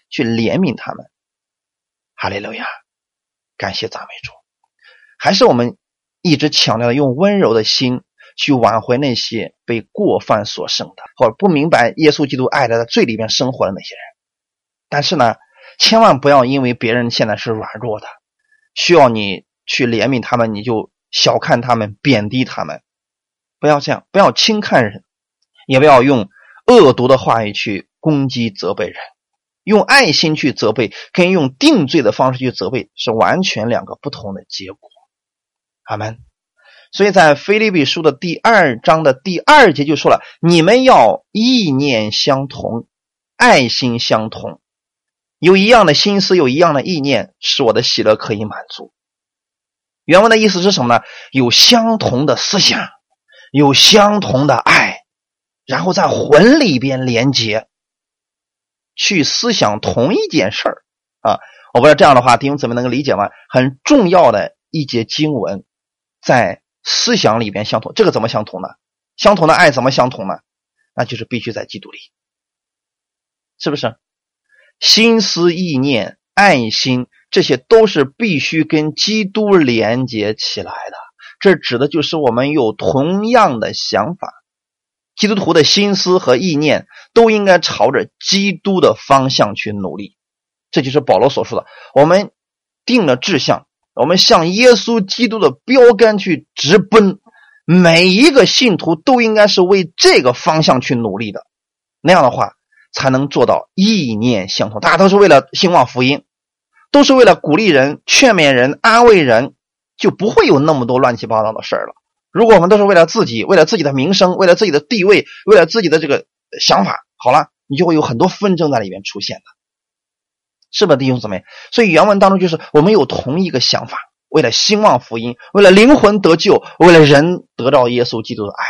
去怜悯他们。哈利路亚，感谢赞美主。还是我们一直强调，用温柔的心去挽回那些被过犯所胜的，或者不明白耶稣基督爱的在罪里面生活的那些人。但是呢，千万不要因为别人现在是软弱的，需要你去怜悯他们，你就小看他们、贬低他们。不要这样，不要轻看人，也不要用恶毒的话语去攻击、责备人。用爱心去责备，跟用定罪的方式去责备，是完全两个不同的结果。阿门。所以在菲利比书的第二章的第二节就说了：“你们要意念相同，爱心相同，有一样的心思，有一样的意念，使我的喜乐可以满足。”原文的意思是什么呢？有相同的思想，有相同的爱，然后在魂里边连接。去思想同一件事儿啊！我不知道这样的话弟兄姊妹能够理解吗？很重要的一节经文，在思想里边相同，这个怎么相同呢？相同的爱怎么相同呢？那就是必须在基督里，是不是？心思意念、爱心，这些都是必须跟基督连接起来的。这指的就是我们有同样的想法。基督徒的心思和意念都应该朝着基督的方向去努力，这就是保罗所说的：我们定了志向，我们向耶稣基督的标杆去直奔。每一个信徒都应该是为这个方向去努力的，那样的话才能做到意念相同。大家都是为了兴旺福音，都是为了鼓励人、劝勉人、安慰人，就不会有那么多乱七八糟的事儿了。如果我们都是为了自己，为了自己的名声，为了自己的地位，为了自己的这个想法，好了，你就会有很多纷争在里面出现的，是吧，弟兄姊妹？所以原文当中就是我们有同一个想法，为了兴旺福音，为了灵魂得救，为了人得到耶稣基督的爱，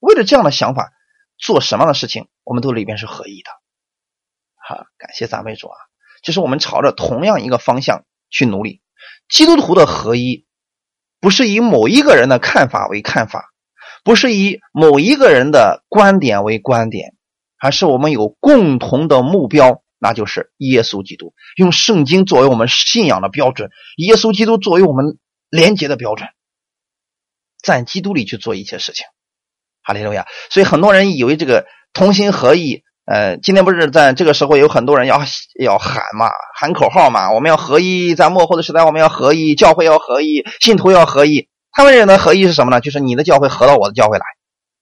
为了这样的想法做什么样的事情，我们都里边是合一的。好，感谢赞美主啊！就是我们朝着同样一个方向去努力，基督徒的合一。不是以某一个人的看法为看法，不是以某一个人的观点为观点，而是我们有共同的目标，那就是耶稣基督。用圣经作为我们信仰的标准，耶稣基督作为我们廉洁的标准，在基督里去做一切事情。哈利路亚！所以很多人以为这个同心合意。呃，今天不是在这个时候有很多人要要喊嘛，喊口号嘛，我们要合一，在幕后的时代我们要合一，教会要合一，信徒要合一。他们认为合一是什么呢？就是你的教会合到我的教会来，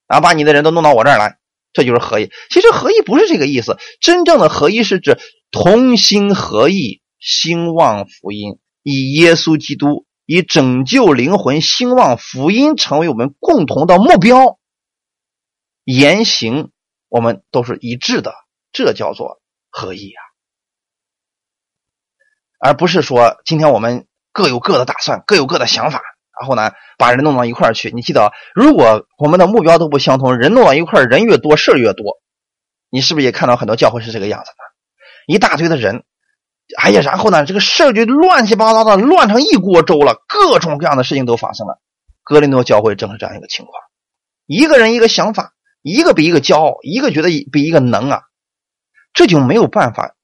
然后把你的人都弄到我这儿来，这就是合一。其实合一不是这个意思，真正的合一是指同心合意，兴旺福音，以耶稣基督，以拯救灵魂、兴旺福音成为我们共同的目标，言行。我们都是一致的，这叫做合一啊，而不是说今天我们各有各的打算，各有各的想法，然后呢把人弄到一块儿去。你记得，如果我们的目标都不相同，人弄到一块儿，人越多事儿越多。你是不是也看到很多教会是这个样子的？一大堆的人，哎呀，然后呢，这个事儿就乱七八糟的，乱成一锅粥了，各种各样的事情都发生了。格林多教会正是这样一个情况，一个人一个想法。一个比一个骄傲，一个觉得比一个能啊，这就没有办法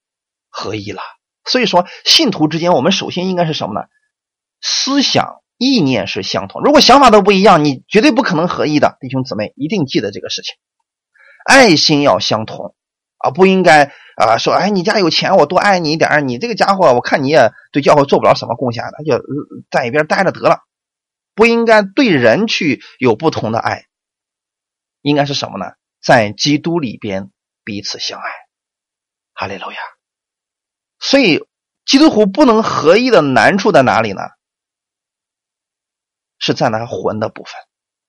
合一了。所以说，信徒之间，我们首先应该是什么呢？思想意念是相同。如果想法都不一样，你绝对不可能合一的。弟兄姊妹，一定记得这个事情。爱心要相同啊，不应该啊说，哎，你家有钱，我多爱你一点你这个家伙，我看你也对教会做不了什么贡献，那就在一边待着得了。不应该对人去有不同的爱。应该是什么呢？在基督里边彼此相爱，哈利路亚。所以基督徒不能合一的难处在哪里呢？是在那魂的部分，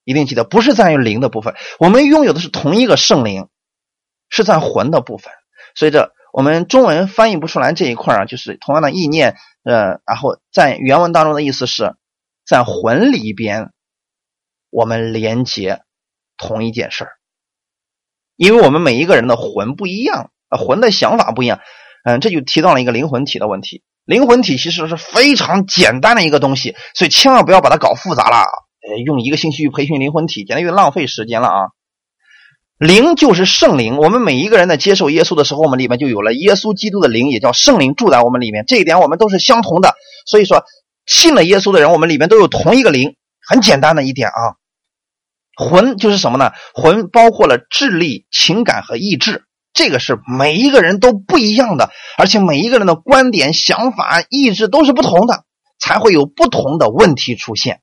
一定记得，不是在于灵的部分。我们拥有的是同一个圣灵，是在魂的部分。所以这我们中文翻译不出来这一块啊，就是同样的意念，呃，然后在原文当中的意思是在魂里边，我们连接。同一件事儿，因为我们每一个人的魂不一样，啊，魂的想法不一样，嗯，这就提到了一个灵魂体的问题。灵魂体其实是非常简单的一个东西，所以千万不要把它搞复杂了。呃，用一个星期去培训灵魂体，简直就浪费时间了啊！灵就是圣灵，我们每一个人在接受耶稣的时候，我们里面就有了耶稣基督的灵，也叫圣灵住在我们里面。这一点我们都是相同的。所以说，信了耶稣的人，我们里面都有同一个灵。很简单的一点啊，魂就是什么呢？魂包括了智力、情感和意志，这个是每一个人都不一样的，而且每一个人的观点、想法、意志都是不同的，才会有不同的问题出现。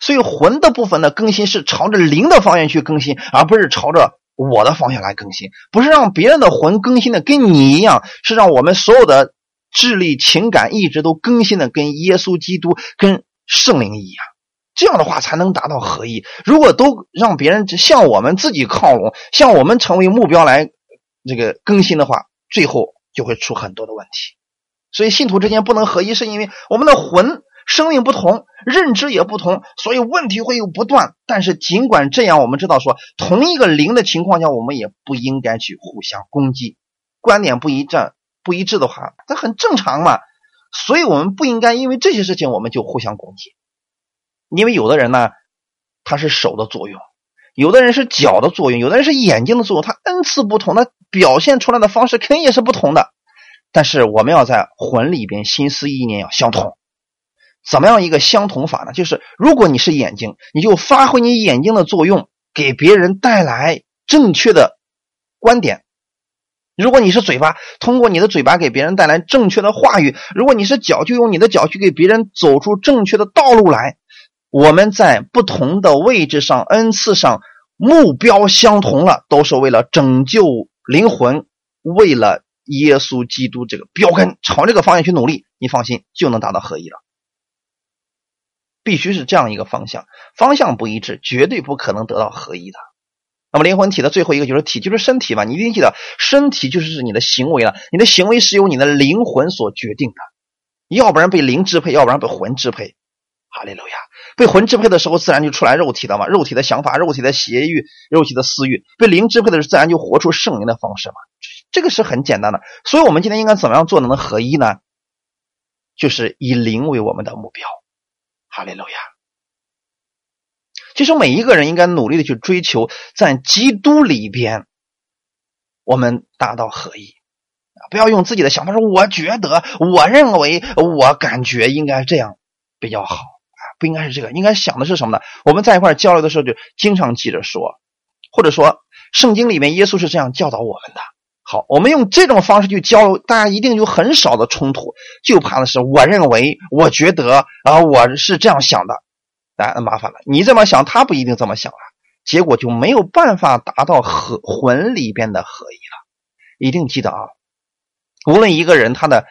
所以魂的部分的更新是朝着灵的方向去更新，而不是朝着我的方向来更新。不是让别人的魂更新的跟你一样，是让我们所有的智力、情感、意志都更新的跟耶稣基督、跟圣灵一样。这样的话才能达到合一。如果都让别人向我们自己靠拢，向我们成为目标来这个更新的话，最后就会出很多的问题。所以信徒之间不能合一，是因为我们的魂。生命不同，认知也不同，所以问题会有不断。但是尽管这样，我们知道说，同一个灵的情况下，我们也不应该去互相攻击。观点不一致、不一致的话，这很正常嘛。所以我们不应该因为这些事情我们就互相攻击。因为有的人呢，他是手的作用；有的人是脚的作用；有的人是眼睛的作用。他恩赐不同，他表现出来的方式肯定也是不同的。但是我们要在魂里边心思意念要相同。怎么样一个相同法呢？就是如果你是眼睛，你就发挥你眼睛的作用，给别人带来正确的观点；如果你是嘴巴，通过你的嘴巴给别人带来正确的话语；如果你是脚，就用你的脚去给别人走出正确的道路来。我们在不同的位置上、恩赐上，目标相同了，都是为了拯救灵魂，为了耶稣基督这个标杆，朝这个方向去努力。你放心，就能达到合一了。必须是这样一个方向，方向不一致，绝对不可能得到合一的。那么灵魂体的最后一个就是体，就是身体嘛。你一定记得，身体就是你的行为了，你的行为是由你的灵魂所决定的，要不然被灵支配，要不然被魂支配。哈利路亚！被魂支配的时候，自然就出来肉体了嘛，肉体的想法、肉体的邪欲、肉体的私欲；被灵支配的时候，自然就活出圣灵的方式嘛。这个是很简单的。所以，我们今天应该怎么样做能合一呢？就是以灵为我们的目标。哈利路亚！其实每一个人应该努力的去追求，在基督里边，我们达到合一！不要用自己的想法说，我觉得、我认为、我感觉应该这样比较好！不应该是这个，应该想的是什么呢？我们在一块交流的时候，就经常记着说，或者说圣经里面耶稣是这样教导我们的。好，我们用这种方式去交流，大家一定有很少的冲突。就怕的是，我认为，我觉得，啊，我是这样想的，那麻烦了。你这么想，他不一定这么想啊，结果就没有办法达到合魂里边的合一了。一定记得啊，无论一个人他的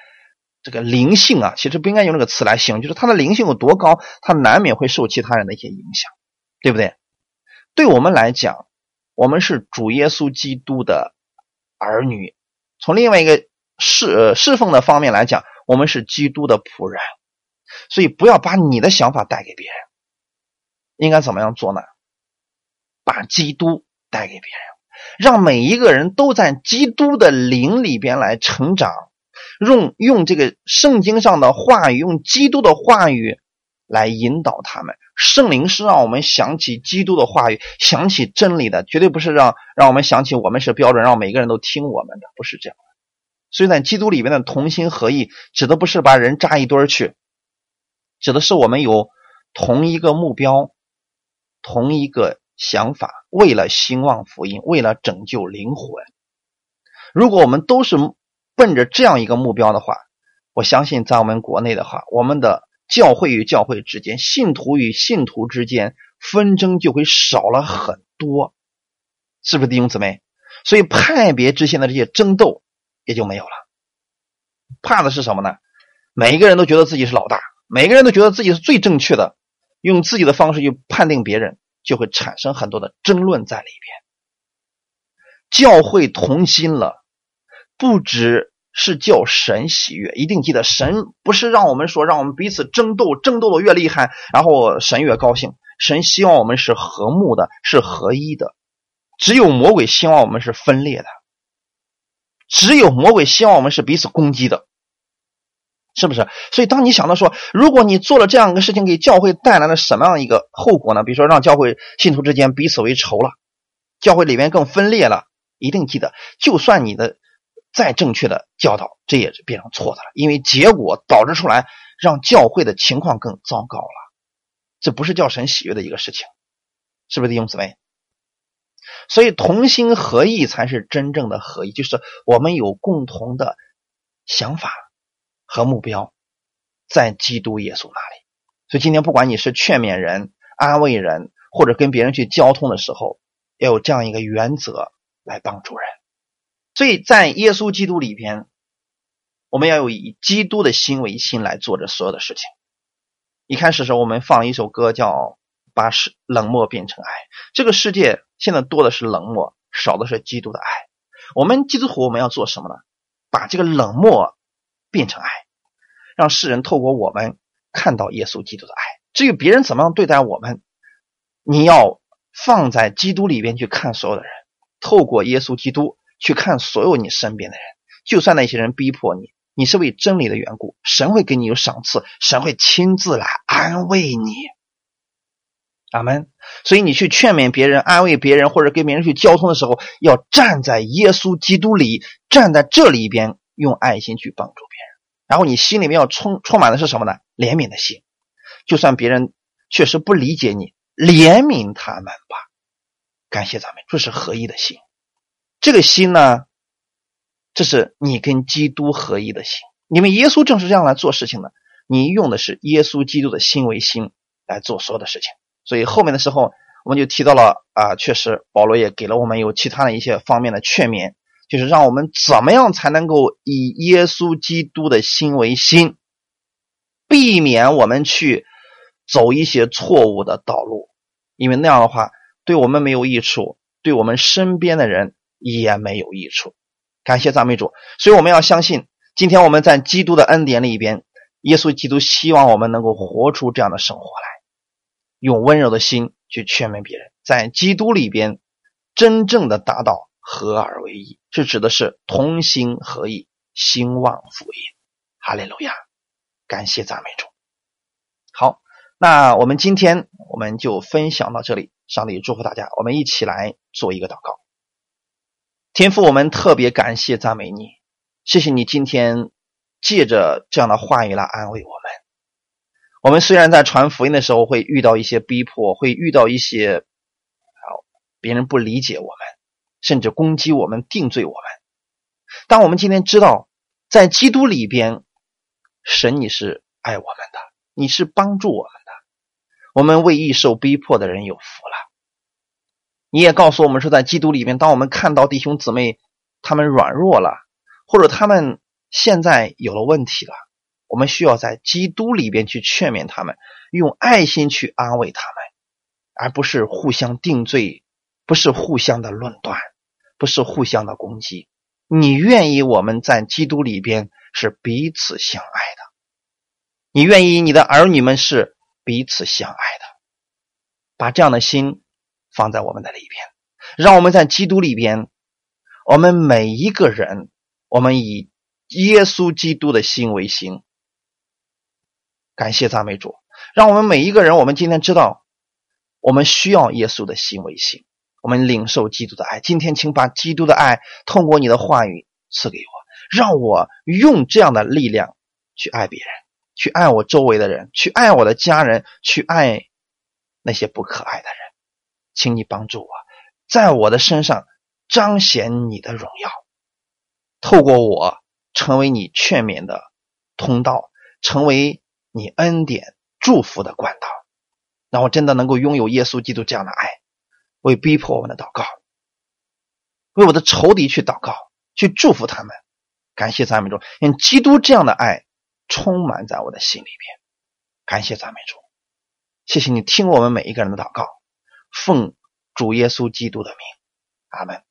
这个灵性啊，其实不应该用这个词来形容，就是他的灵性有多高，他难免会受其他人的一些影响，对不对？对我们来讲，我们是主耶稣基督的。儿女，从另外一个侍侍奉的方面来讲，我们是基督的仆人，所以不要把你的想法带给别人。应该怎么样做呢？把基督带给别人，让每一个人都在基督的灵里边来成长，用用这个圣经上的话语，用基督的话语来引导他们。圣灵是让我们想起基督的话语，想起真理的，绝对不是让让我们想起我们是标准，让每个人都听我们的，不是这样的。所以在基督里面的同心合意，指的不是把人扎一堆儿去，指的是我们有同一个目标，同一个想法，为了兴旺福音，为了拯救灵魂。如果我们都是奔着这样一个目标的话，我相信在我们国内的话，我们的。教会与教会之间，信徒与信徒之间纷争就会少了很多，是不是弟兄姊妹？所以派别之间的这些争斗也就没有了。怕的是什么呢？每一个人都觉得自己是老大，每个人都觉得自己是最正确的，用自己的方式去判定别人，就会产生很多的争论在里边。教会同心了，不只。是叫神喜悦，一定记得，神不是让我们说让我们彼此争斗，争斗的越厉害，然后神越高兴。神希望我们是和睦的，是合一的。只有魔鬼希望我们是分裂的，只有魔鬼希望我们是彼此攻击的，是不是？所以当你想到说，如果你做了这样一个事情，给教会带来了什么样一个后果呢？比如说让教会信徒之间彼此为仇了，教会里面更分裂了，一定记得，就算你的再正确的教导，这也是变成错的了，因为结果导致出来让教会的情况更糟糕了，这不是叫神喜悦的一个事情，是不是弟兄姊妹？所以同心合意才是真正的合一，就是我们有共同的想法和目标，在基督耶稣那里。所以今天不管你是劝勉人、安慰人，或者跟别人去交通的时候，要有这样一个原则来帮助人。所以在耶稣基督里边，我们要有以基督的心为心来做着所有的事情。一开始时候，我们放一首歌叫。把是冷漠变成爱，这个世界现在多的是冷漠，少的是基督的爱。我们基督徒我们要做什么呢？把这个冷漠变成爱，让世人透过我们看到耶稣基督的爱。至于别人怎么样对待我们，你要放在基督里边去看所有的人，透过耶稣基督去看所有你身边的人。就算那些人逼迫你，你是为真理的缘故，神会给你有赏赐，神会亲自来安慰你。阿门。所以你去劝勉别人、安慰别人，或者跟别人去交通的时候，要站在耶稣基督里，站在这里边，用爱心去帮助别人。然后你心里面要充充满的是什么呢？怜悯的心。就算别人确实不理解你，怜悯他们吧。感谢咱们，这是合一的心。这个心呢，这是你跟基督合一的心。你们耶稣正是这样来做事情的。你用的是耶稣基督的心为心来做所有的事情。所以后面的时候，我们就提到了啊，确实保罗也给了我们有其他的一些方面的劝勉，就是让我们怎么样才能够以耶稣基督的心为心，避免我们去走一些错误的道路，因为那样的话对我们没有益处，对我们身边的人也没有益处。感谢赞美主，所以我们要相信，今天我们在基督的恩典里边，耶稣基督希望我们能够活出这样的生活来。用温柔的心去劝勉别人，在基督里边真正的达到合而为一，是指的是同心合意，兴旺福音。哈利路亚，感谢赞美主。好，那我们今天我们就分享到这里，上帝祝福大家，我们一起来做一个祷告。天父，我们特别感谢赞美你，谢谢你今天借着这样的话语来安慰我们。我们虽然在传福音的时候会遇到一些逼迫，会遇到一些啊别人不理解我们，甚至攻击我们、定罪我们，但我们今天知道，在基督里边，神你是爱我们的，你是帮助我们的，我们为易受逼迫的人有福了。你也告诉我们说，在基督里面，当我们看到弟兄姊妹他们软弱了，或者他们现在有了问题了。我们需要在基督里边去劝勉他们，用爱心去安慰他们，而不是互相定罪，不是互相的论断，不是互相的攻击。你愿意我们在基督里边是彼此相爱的，你愿意你的儿女们是彼此相爱的，把这样的心放在我们的里边，让我们在基督里边，我们每一个人，我们以耶稣基督的心为心。感谢赞美主，让我们每一个人，我们今天知道，我们需要耶稣的心为心，我们领受基督的爱。今天，请把基督的爱通过你的话语赐给我，让我用这样的力量去爱别人，去爱我周围的人，去爱我的家人，去爱那些不可爱的人。请你帮助我，在我的身上彰显你的荣耀，透过我成为你劝勉的通道，成为。你恩典祝福的管道，让我真的能够拥有耶稣基督这样的爱，为逼迫我们的祷告，为我的仇敌去祷告，去祝福他们。感谢赞美主，用基督这样的爱充满在我的心里边。感谢赞美主，谢谢你听我们每一个人的祷告，奉主耶稣基督的名，阿门。